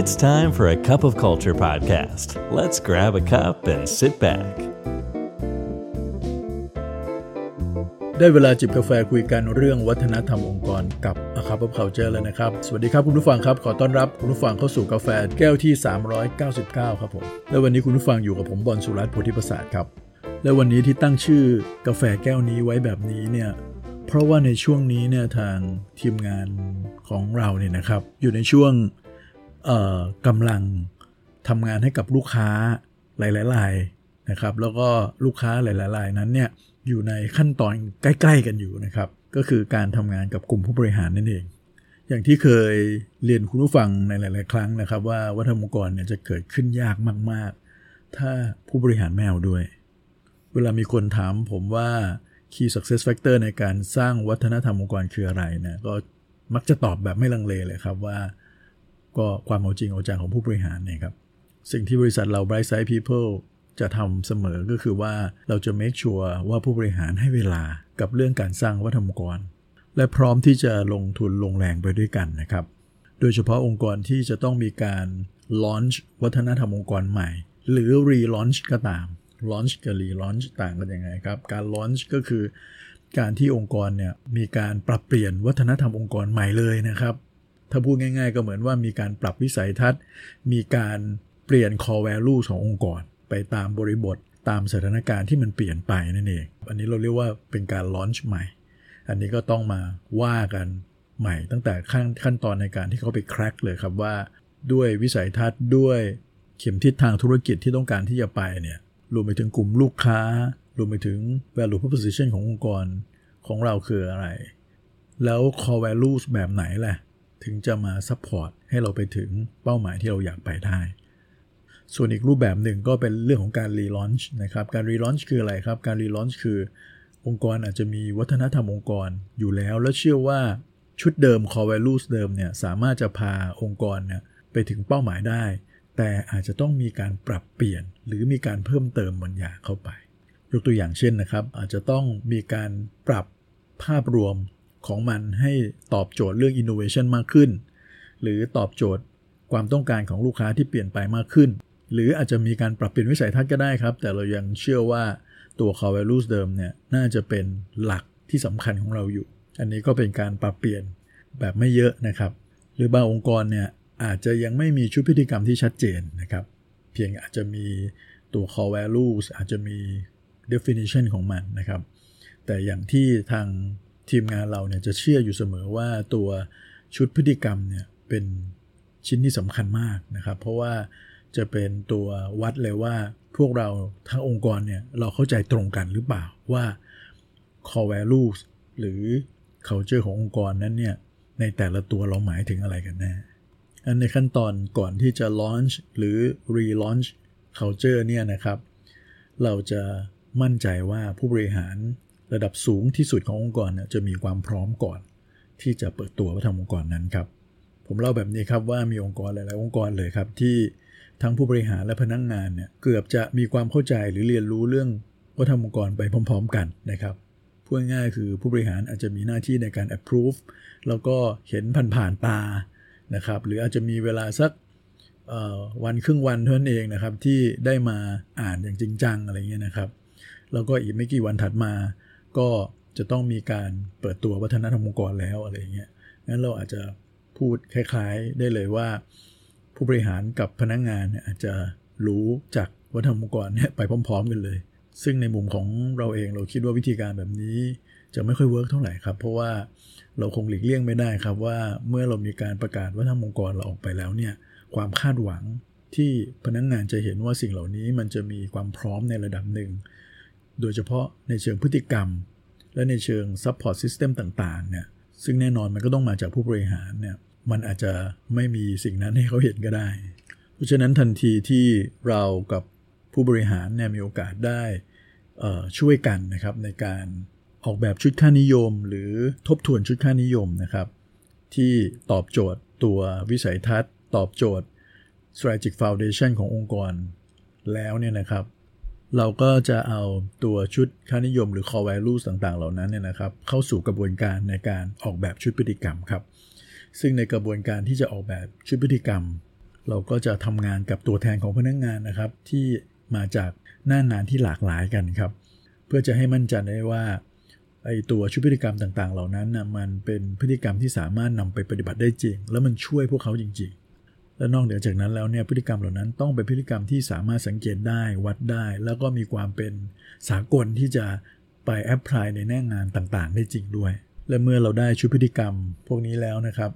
It's time for a cup of culture podcast. Let's grab a cup and sit back. ได้เวลาจิบกาแฟคุยกันเรื่องวัฒนธรรมองค์กรกับ A Cup of Culture แล้วนะครับ สวัสดีครับคุณผู้ฟังครับ ขอต้อนรับคุณผู้ฟังเข้าสู่กาแฟแก้วที่ 399 ครับผม และวันนี้คุณผู้ฟังอยู่กับผมบอลสุรัตน์โพธิประสาทครับ และวันนี้ที่ตั้งชื่อกาแฟแก้วนี้ไว้แบบนี้เนี่ยเพราะว่าในช่วงนี้เนี่ยทางทีมงานของเราเนี่ยนะครับ อยู่ในช่วง กำลังทำงานให้กับลูกค้าหลายๆรายนะครับ แล้วก็ลูกค้าหลายๆรายนั้นเนี่ยอยู่ในขั้นตอนใกล้ ๆ กันอยู่นะครับ ก็คือการทำงานกับกลุ่มผู้บริหารนั่นเอง อย่างที่เคยเรียนคุณผู้ฟังในหลาย ๆ ครั้งนะครับ ว่าวัฒนธรรมองค์กรเนี่ยจะเกิดขึ้นยากมาก ๆ ถ้าผู้บริหารไม่เอาด้วย เวลามีคนถามผมว่า Key Success Factor ในการสร้างวัฒนธรรมองค์กรคืออะไรนะก็มักจะตอบแบบไม่ลังเลเลยครับว่า ก็ความเอาจริงเอาจังของผู้บริหารเนี่ยครับ สิ่งที่บริษัทเรา Bright Side People จะทำเสมอก็คือว่าเราจะ make sure ว่าผู้บริหารให้เวลากับเรื่องการสร้างวัฒนธรรมองค์กร และพร้อมที่จะลงทุนลงแรงไปด้วยกันนะครับ โดยเฉพาะองค์กรที่จะต้องมีการ launch วัฒนธรรมองค์กรใหม่ หรือ relaunch ก็ตาม launch กับ relaunch ต่างกันยังไงครับ การ launch ก็คือการที่องค์กรเนี่ยมีการปรับเปลี่ยนวัฒนธรรมองค์กรใหม่เลยนะครับ ถ้าพูดง่าย ๆ ก็เหมือนว่ามีการปรับวิสัยทัศน์ มีการเปลี่ยน core value ขององค์กร ไปตามบริบทตามสถานการณ์ที่มันเปลี่ยนไปนั่นเอง อันนี้เราเรียกว่าเป็นการ launch ใหม่ อันนี้ก็ต้องมาว่ากันใหม่ตั้งแต่ขั้นขั้นตอนในการที่เขาไป crack เลยครับว่า ด้วยวิสัยทัศน์ด้วยเข็มทิศทางธุรกิจที่ต้องการที่จะไปเนี่ยรวมไปถึงกลุ่มลูกค้ารวมไปถึง value proposition ขององค์กรของเราคืออะไร แล้ว core values แบบไหนแหละ ถึงจะมา support ให้เราไปถึงเป้าหมายที่เราอยากไปได้ ส่วนอีกรูปแบบหนึ่งก็เป็นเรื่องของการ relaunch นะครับ การ relaunch คืออะไรครับ การ relaunch คือ องค์กรอาจจะมีวัฒนธรรมองค์กรอยู่แล้ว แล้วเชื่อว่าชุดเดิม core values เดิมเนี่ยสามารถจะพาองค์กรเนี่ยไปถึงเป้าหมายได้ แต่อาจจะต้องมีการปรับเปลี่ยน หรือมีการเพิ่มเติมบางอย่างเข้าไป ยกตัวอย่างเช่นนะครับ อาจจะต้องมีการปรับภาพรวม ของมันให้ตอบโจทย์เรื่อง innovation มากขึ้น หรือตอบโจทย์ความต้องการของลูกค้าที่เปลี่ยนไปมากขึ้น หรืออาจจะมีการปรับเปลี่ยนวิสัยทัศน์ก็ได้ครับ แต่เรายังเชื่อว่าตัว core values เดิมเนี่ยน่าจะเป็นหลักที่สำคัญของเราอยู่ อันนี้ก็เป็นการปรับเปลี่ยนแบบไม่เยอะนะครับ หรือบางองค์กรเนี่ยอาจจะยังไม่มีชุดพฤติกรรมที่ชัดเจนนะครับ เพียงอาจจะมีตัว core values อาจจะมี definition ของมันนะครับ แต่อย่างที่ทาง ทีมงานเราเนี่ยจะเชื่ออยู่เสมอว่าตัวชุดพฤติกรรมเนี่ยเป็นชิ้นที่สำคัญมากนะครับ เพราะว่าจะเป็นตัววัดเลยว่าพวกเราทั้งองค์กรเนี่ยเราเข้าใจตรงกันหรือเปล่าว่า core values หรือ culture ขององค์กรนั้นเนี่ยในแต่ละตัวเราหมายถึงอะไรกันแน่อันในขั้นตอนก่อนที่จะ launch หรือ relaunch culture เนี่ยนะครับ เราจะมั่นใจว่าผู้บริหาร ระดับสูงที่สุดขององค์กรเนี่ยจะมีความพร้อมก่อน ที่จะเปิดตัววัฒนธรรมองค์กรนั้นครับ ผมเล่าแบบนี้ครับว่ามีองค์กรหลาย ๆ องค์กรเลยครับที่ทั้งผู้บริหารและพนักงงานเนี่ยเกือบจะมีความเข้าใจหรือเรียนรู้เรื่องวัฒนธรรมองค์กรไปพร้อม ๆ กันนะครับพูดง่ายๆคือผู้บริหารอาจจะมีหน้าที่ในการ approve แล้วก็เห็นผ่านๆตานะครับ หรืออาจจะมีเวลาสักวันครึ่งวันเท่านั้นเองนะครับที่ได้มาอ่านอย่างจริงจังอะไรเงี้ยนะครับ แล้วก็อีกไม่กี่วันถัดมา ก็จะต้องมีการเปิดตัววัฒนธรรมองค์กรแล้วอะไรเงี้ยงั้นเราอาจจะพูดคล้ายๆได้เลยว่า ผู้บริหารกับพนักงานเนี่ยอาจจะรู้จักวัฒนธรรมองค์กรเนี่ยไปพร้อม ๆ กันเลย ซึ่งในมุมของเราเองเราคิดว่าวิธีการแบบนี้จะไม่ค่อย work เท่าไหร่ครับ เพราะว่าเราคงหลีกเลี่ยงไม่ได้ครับว่าเมื่อเรามีการประกาศวัฒนธรรมองค์กรเราออกไปแล้วเนี่ยความคาดหวังที่พนักงานจะเห็นว่าสิ่งเหล่านี้มันจะมีความพร้อมในระดับหนึ่ง โดยเฉพาะในเชิงพฤติกรรม และในเชิง support system ต่างๆเนี่ยซึ่งแน่นอนมันก็ต้องมาจากผู้บริหารเนี่ยมันอาจจะไม่มีสิ่งนั้นให้เขาเห็นก็ได้ เพราะฉะนั้นทันทีที่เรากับผู้บริหารเนี่ยมีโอกาสได้ช่วยกันนะครับในการออกแบบชุดค่านิยม หรือทบทวนชุดค่านิยมนะครับ ที่ตอบโจทย์ตัววิสัยทัศน์ ตอบโจทย์ strategic foundation ขององค์กรแล้วเนี่ยนะครับ เราก็จะเอาตัวชุดค่านิยมหรือ core values ต่างๆ เหล่านั้นเนี่ยนะครับ เข้าสู่กระบวนการในการออกแบบชุดพฤติกรรมครับ ซึ่งในกระบวนการที่จะออกแบบชุดพฤติกรรม เราก็จะทำงานกับตัวแทนของพนักงงานนะครับ ที่มาจากหน้างงานที่หลากหลายกันครับ เพื่อจะให้มั่นใจได้ว่าไอตัวชุดพฤติกรรมต่างๆ เหล่านั้นนะมันเป็นพฤติกรรมที่สามารถนำไปปฏิบัติได้จริง แล้วมันช่วยพวกเขาจริงๆ และนอกเหนือจากนั้นแล้วเนี่ยพฤติกรรมเหล่านั้นต้องเป็นพฤติกรรมที่สามารถสังเกตได้วัดได้ แล้วก็มีความเป็นสากลที่จะไปแอพพลายในแน่งานต่างๆ ได้จริงด้วย และเมื่อเราได้ชุดพฤติกรรมพวกนี้แล้วนะครับ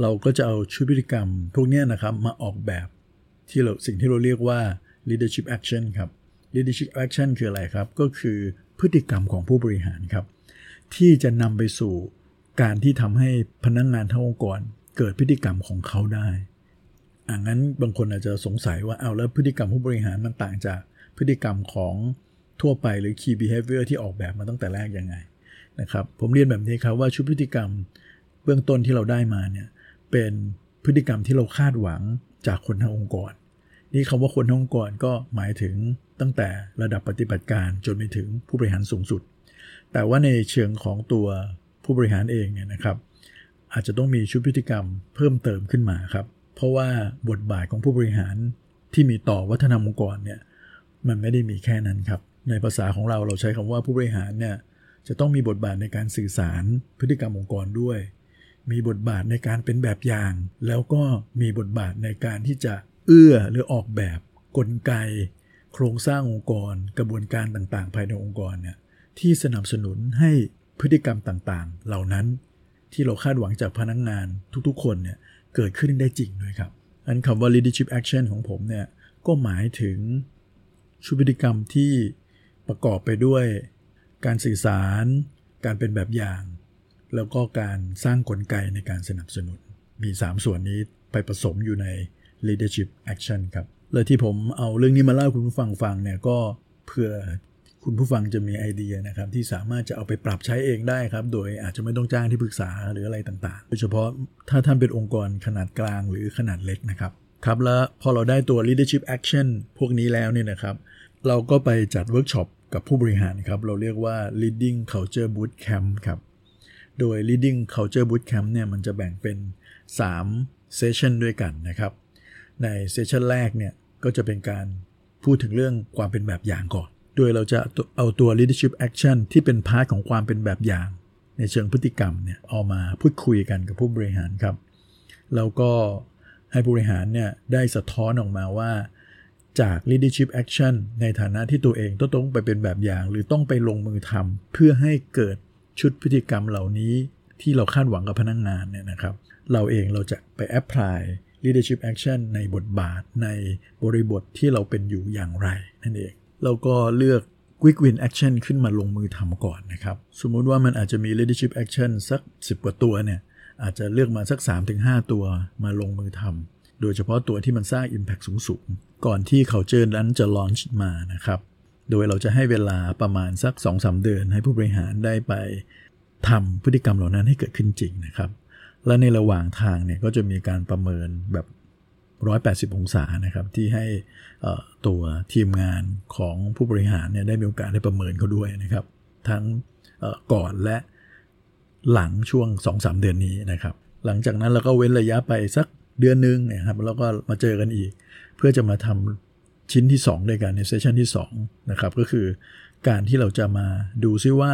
เราก็จะเอาชุดพฤติกรรมพวกนี้นะครับมาออกแบบที่เราสิ่งที่เราเรียกว่า leadership action ครับ leadership action คืออะไรครับ ก็คือพฤติกรรมของผู้บริหารครับ ที่จะนำไปสู่การที่ทำให้พนักงงานทั้งองค์กร เกิดพฤติกรรมของเขาได้ อ่างั้นบางคนอาจจะสงสัยว่าเอาแล้วพฤติกรรมผู้บริหารมันต่างจากพฤติกรรมของทั่วไปหรือ key behavior ที่ออกแบบมาตั้งแต่แรกยังไงนะครับผมเรียนแบบนี้ครับว่าชุดพฤติกรรมเบื้องต้นที่เราได้มาเนี่ยเป็นพฤติกรรมที่เราคาดหวังจากคนทั้งองค์กร นี่คำว่าคนทั้งองค์กรก็หมายถึงตั้งแต่ระดับปฏิบัติการจนไปถึงผู้บริหารสูงสุด แต่ว่าในเชิงของตัวผู้บริหารเองเนี่ยนะครับ อาจจะต้องมีชุดพฤติกรรมเพิ่มเติมขึ้นมาครับ เพราะว่าบทบาทของผู้บริหารที่มีต่อวัฒนธรรมองค์กรเนี่ยมันไม่ได้มีแค่นั้นครับ ในภาษาของเราเราใช้คำว่าผู้บริหารเนี่ยจะต้องมีบทบาทในการสื่อสารพฤติกรรมองค์กรด้วย มีบทบาทในการเป็นแบบอย่าง แล้วก็มีบทบาทในการที่จะเอื้อหรือออกแบบกลไก โครงสร้างองค์กร กระบวนการต่างๆ ภายในองค์กรเนี่ยที่สนับสนุนให้พฤติกรรมต่างๆ เหล่านั้น ที่เราคาดหวังจากพนักงงานทุกๆ คนเนี่ย เกิดขึ้นได้จริงด้วยครับ อันคำว่า leadership action ของผมเนี่ยก็หมายถึงชุดพฤติกรรมที่ประกอบไปด้วย การสื่อสาร การเป็นแบบอย่าง แล้วก็การสร้างกลไกในการสนับสนุน มี 3 ส่วนนี้ไปผสมอยู่ใน leadership action ครับ และที่ผมเอาเรื่องนี้มาเล่าคุณผู้ฟังฟังเนี่ยก็เพื่อ คุณผู้ฟังจะมีไอเดียนะครับที่สามารถจะเอาไปปรับใช้เองได้ครับ โดยอาจจะไม่ต้องจ้างที่ปรึกษาหรืออะไรต่างๆ โดยเฉพาะถ้าท่านเป็นองค์กรขนาดกลางหรือขนาดเล็กนะครับครับแล้วพอเราได้ตัว leadership action พวกนี้แล้วเนี่ยนะครับ เราก็ไปจัดเวิร์กช็อปกับผู้บริหารครับ เราเรียกว่า leading culture boot camp ครับ โดย leading culture boot camp เนี่ยมันจะแบ่งเป็น3 session ด้วยกันนะครับ ใน session แรกเนี่ยก็จะเป็นการพูดถึงเรื่องความเป็นแบบอย่างก่อน โดยเราจะเอาตัว leadership action ที่เป็น part ของความเป็นแบบอย่าง ในเชิงพฤติกรรมเนี่ยเอามาพูดคุยกันกับผู้บริหารครับ แล้วก็ให้ผู้บริหารเนี่ยได้สะท้อนออกมาว่าจาก leadership action ในฐานะที่ตัวเองต้องต้องไปเป็นแบบอย่าง หรือต้องไปลงมือทำเพื่อให้เกิดชุดพฤติกรรมเหล่านี้ที่เราคาดหวังกับพนักงงานเนี่ยนะครับ เราเองเราจะไป apply leadership action ในบทบาทในบริบทที่เราเป็นอยู่อย่างไรนั่นเอง เราก็เลือก quick win action ขึ้นมาลงมือทำก่อนนะครับ สมมุติว่ามันอาจจะมี leadership action สัก 10 กว่าตัวเนี่ย อาจจะเลือกมาสัก 3-5 ตัวมาลงมือทำ โดยเฉพาะตัวที่มันสร้าง impact สูงๆ ก่อนที่เขาเจอนั้นจะ launch มานะครับ โดยเราจะให้เวลาประมาณสัก 2-3 เดือน ให้ผู้บริหารได้ไปทำพฤติกรรมเหล่านั้นให้เกิดขึ้นจริงนะครับ และในระหว่างทางเนี่ยก็จะมีการประเมินแบบ 180 องศานะครับที่ให้ตัวทีมงานของผู้บริหารเนี่ยได้มีโอกาสได้ประเมินเขาด้วยนะครับ ทั้งก่อนและหลังช่วง 2-3 เดือนนี้นะครับ หลังจากนั้นเราก็เว้นระยะไปสักเดือนนึงนะครับแล้วก็มาเจอกันอีก เพื่อจะมาทำชิ้นที่ 2 ด้วยกันในเซสชันที่2นะครับก็คือการที่เราจะมาดูซิว่า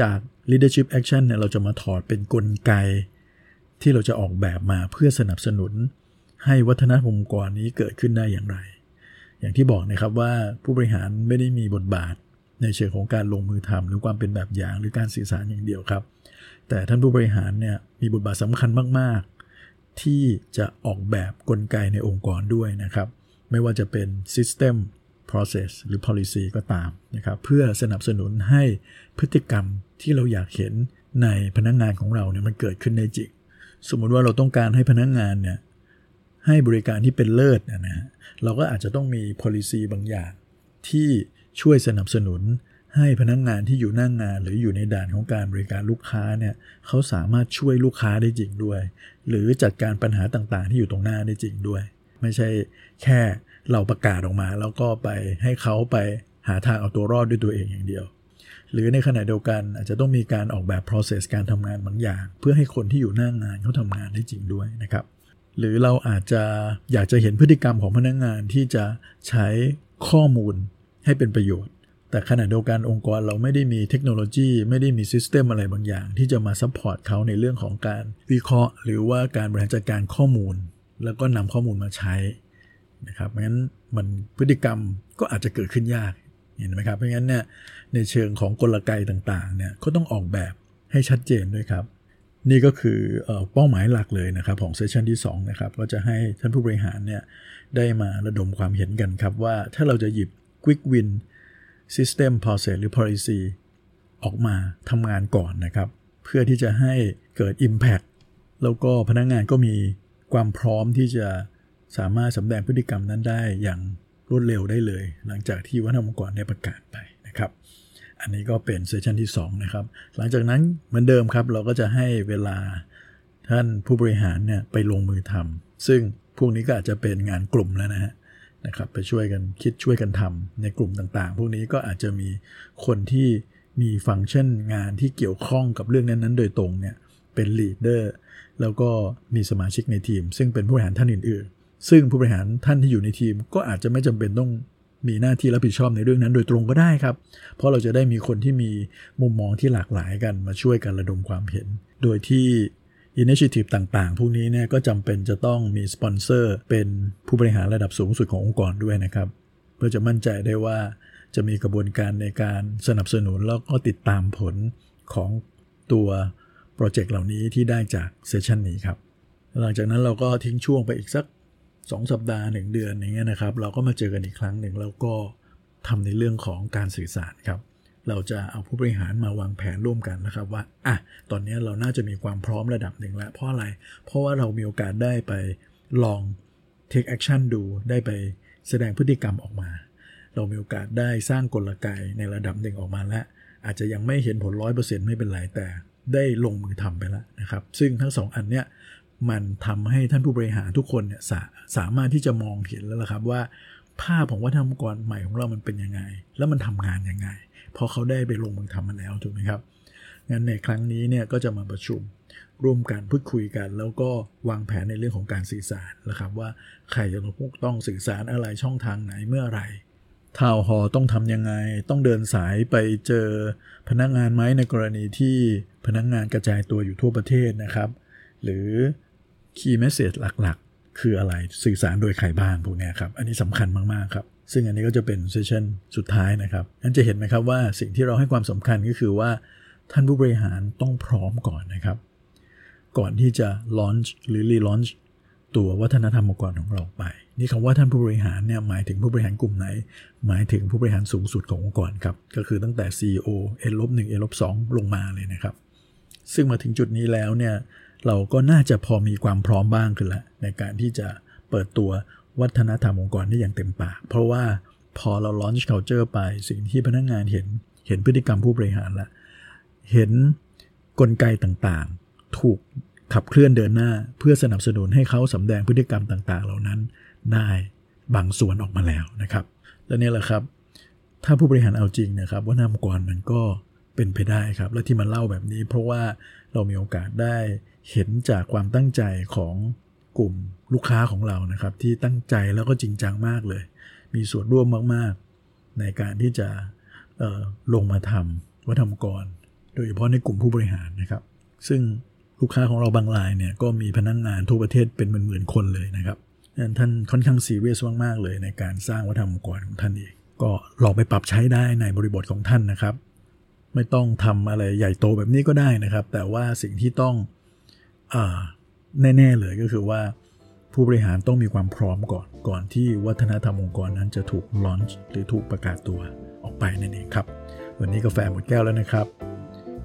จาก leadership action เนี่ยเราจะมาถอดเป็นนกลไกที่เราจะออกแบบมาเพื่อสนับสนุน ให้วัฒนธรรมองค์กรนี้เกิดขึ้นได้อย่างไร อย่างที่บอกนะครับว่าผู้บริหารไม่ได้มีบทบาทในเชิงของการลงมือทำหรือความเป็นแบบอย่างหรือการสื่อสารอย่างเดียวครับ แต่ท่านผู้บริหารเนี่ยมีบทบาทสำคัญมาก ๆ ที่จะออกแบบกลไกในองค์กรด้วยนะครับ ไม่ว่าจะเป็น system process หรือ policy ก็ตามนะครับ เพื่อสนับสนุนให้พฤติกรรมที่เราอยากเห็นในพนักงงานของเราเนี่ยมันเกิดขึ้นในจริง สมมุติว่าเราต้องการให้พนักงงานเนี่ย ให้บริการที่เป็นเลิศนะฮะเราก็อาจจะต้องมี policy บางอย่าง ที่ช่วยสนับสนุนให้พนักงงานที่อยู่หน้างงานหรืออยู่ในด่านของการบริการลูกค้าเนี่ยเขาสามารถช่วยลูกค้าได้จริงด้วย หรือจัดการปัญหาต่างๆ ที่อยู่ตรงหน้าได้จริงด้วย ไม่ใช่แค่เราประกาศออกมา แล้วก็ไปให้เขาไปหาทางเอาตัวรอดด้วยตัวเองอย่างเดียว หรือในขณะเดียวกันอาจจะต้องมีการออกแบบ process การทำงานบางอย่าง เพื่อให้คนที่อยู่หน้างงานเขาทำงานได้จริงด้วยนะครับ หรือเราอาจจะอยากจะเห็นพฤติกรรมของพนักงงานที่จะใช้ข้อมูลให้เป็นประโยชน์ แต่ขณะเดียวกันองค์กรเราไม่ได้มีเทคโนโลยี ไม่ได้มี system อะไรบางอย่าง ที่จะมา support เขาในเรื่องของการวิเคราะห์ หรือว่าการบริหารจัดการข้อมูล แล้วก็นำข้อมูลมาใช้นะครับเพราะฉะนั้นมันพฤติกรรมก็อาจจะเกิดขึ้นยากเห็นไหมครับเพราะงั้นเนี่ยในเชิงของกลไกต่างๆเนี่ยก็ต้องออกแบบให้ชัดเจนด้วยครับ นี่ก็คือเป้าหมายหลักเลยนะครับของ session ที่2นะครับก็จะให้ท่านผู้บริหารเนี่ยได้มาระดมความเห็นกันครับว่าถ้าเราจะหยิบ Quick Win System Process หรือ Policy ออกมาทำงานก่อนนะครับ เพื่อที่จะให้เกิด Impact แล้วก็พนักงงานก็มีความพร้อมที่จะสามารถสำแดงพฤติกรรมนั้นได้อย่างรวดเร็วได้เลย หลังจากที่วัฒนธรรมองค์กรได้ประกาศไปนะครับ อันนี้ก็เป็นเซสชันที่2นะครับ หลังจากนั้นเหมือนเดิมครับ เราก็จะให้เวลาท่านผู้บริหารเนี่ยไปลงมือทำซึ่งพวกนี้ก็อาจจะเป็นงานกลุ่มแล้วนะฮะนะครับไปช่วยกันคิดช่วยกันทำในกลุ่มต่างๆ พวกนี้ก็อาจจะมีคนที่มีฟังก์ชันงานที่เกี่ยวข้องกับเรื่องนั้นๆ โดยตรงเนี่ยเป็นลีดเดอร์แล้วก็มีสมาชิกในทีม ซึ่งเป็นผู้บริหารท่านอื่น ๆ ซึ่งผู้บริหารท่านที่อยู่ในทีมก็อาจจะไม่จำเป็นต้อง มีหน้าที่รับผิดชอบในเรื่องนั้นโดยตรงก็ได้ครับ เพราะเราจะได้มีคนที่มีมุมมองที่หลากหลายกันมาช่วยกันระดมความเห็น โดยที่ initiative ต่างๆ พวกนี้เนี่ยก็จำเป็นจะต้องมีสปอนเซอร์เป็นผู้บริหารระดับสูงสุดขององค์กรด้วยนะครับ เพื่อจะมั่นใจได้ว่าจะมีกระบวนการในการสนับสนุนแล้วก็ติดตามผลของตัว project เหล่านี้ที่ได้จาก session นี้ครับ หลังจากนั้นเราก็ทิ้งช่วงไปอีกสัก 2 สัปดาห์ 1 เดือนอย่างเงี้ยนะครับ เราก็มาเจอกันอีกครั้งหนึ่งแล้วก็ทำในเรื่องของการสื่อสารครับ เราจะเอาผู้บริหารมาวางแผนร่วมกันนะครับว่าอะตอนนี้เราน่าจะมีความพร้อมระดับหนึ่งแล้วเพราะอะไร เพราะว่าเรามีโอกาสได้ไปลอง take action ดูได้ไปแสดงพฤติกรรมออกมา เรามีโอกาสได้สร้างกลไกในระดับหนึ่งออกมาแล้ว อาจจะยังไม่เห็นผลร้อยเปอร์เซ็นต์ไม่เป็นไรแต่ได้ลงมือทำไปแล้วนะครับ ซึ่งทั้งสองอันเนี้ย มันทำให้ท่านผู้บริหารทุกคนเนี่ยสาสามารถที่จะมองเห็นแล้วล่ะครับว่า ภาพของวัฒนธรรมองค์กรใหม่ของเรามันเป็นยังไง แล้วมันทำงานยังไง พอเขาได้ไปลงมือทำมันแล้วถูกไหมครับงั้นในครั้งนี้เนี่ยก็จะมาประชุมร่วมกันพูดคุยกัน แล้วก็วางแผนในเรื่องของการสื่อสารนะครับ ว่าใครจะต้องสื่อสารอะไรช่องทางไหนเมื่อไหร่ทาวฮอต้องทำยังไง ต้องเดินสายไปเจอพนักงานไหมในกรณีที่พนักงานกระจายตัวอยู่ทั่วประเทศนะครับ หรือ Key Message หลักๆ คืออะไรสื่อสารโดยใครบ้างพวกนี้ครับ อันนี้สำคัญมากๆครับ ซึ่งอันนี้ก็จะเป็นเซสชันสุดท้ายนะครับนั่นจะเห็นไหมครับว่าสิ่งที่เราให้ความสำคัญก็คือว่าท่านผู้บริหารต้องพร้อมก่อนนะครับ ก่อนที่จะ launch หรือ relaunch ตัววัฒนธรรมองค์กรของเราไป นี่คำว่าท่านผู้บริหารเนี่ยหมายถึงผู้บริหารกลุ่มไหน หมายถึงผู้บริหารสูงสุดขององค์กรครับ ก็คือตั้งแต่ CEO N ลบหนึ่ง N ลบสองลงมาเลยนะครับ ซึ่งมาถึงจุดนี้แล้วเนี่ยเราก็น่าจะพอมีความพร้อมบ้างขึ้นละในการที่จะเปิดตัววัฒนธรรมองค์กรได้อย่างเต็มปาก เพราะว่าพอเรา launch culture ไปสิ่งที่พนักงงานเห็นเห็นพฤติกรรมผู้บริหารละเห็นกลไกต่างๆ ถูกขับเคลื่อนเดินหน้า เพื่อสนับสนุนให้เขาสำแดงพฤติกรรมต่างๆ เหล่านั้นได้บางส่วนออกมาแล้วนะครับ และนี่แหละครับ ถ้าผู้บริหารเอาจริงนะครับ ว่านามกรมันก็ เป็นไปได้ครับ และที่มันเล่าแบบนี้ เพราะว่าเรามีโอกาสได้เห็นจากความตั้งใจของกลุ่มลูกค้าของเรานะครับ ที่ตั้งใจแล้วก็จริงจังมากเลย มีส่วนร่วมมากๆ ในการที่จะลงมาทำวัฒนธรรมกร โดยเฉพาะในกลุ่มผู้บริหารนะครับ ซึ่งลูกค้าของเราบางรายเนี่ยก็มีพนักงงานทั่วประเทศเป็นหมื่นๆคนเลยนะครับท่านค่อนข้างซีเรียสมากๆเลยในการสร้างวัฒนธรรมองค์กรของท่านเอง ก็ลองไปปรับใช้ได้ในบริบทของท่านนะครับ ไม่ต้องทำอะไรใหญ่โตแบบนี้ก็ได้นะครับ แต่ว่าสิ่งที่ต้องอแน่ ๆ เลยก็คือว่าผู้บริหารต้องมีความพร้อมก่อนก่อนที่วัฒนธรรมองค์กรนั้นจะถูกลอนช์หรือถูกประกาศตัวออกไปนั่นเองครับ วันนี้กาแฟหมดแก้วแล้วนะครับ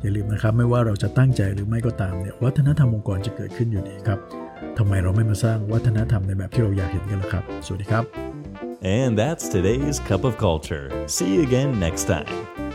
อย่าลืมนะครับไม่ว่าเราจะตั้งใจหรือไม่ก็ตามเนี่ยวัฒนธรรมองค์กรจะเกิดขึ้นอยู่ดีครับทำไมเราไม่มาสร้างวัฒนธรรมในแบบที่เราอยากเห็นกันล่ะครับ สวัสดีครับ And that's today's Cup of Culture. See you again next time.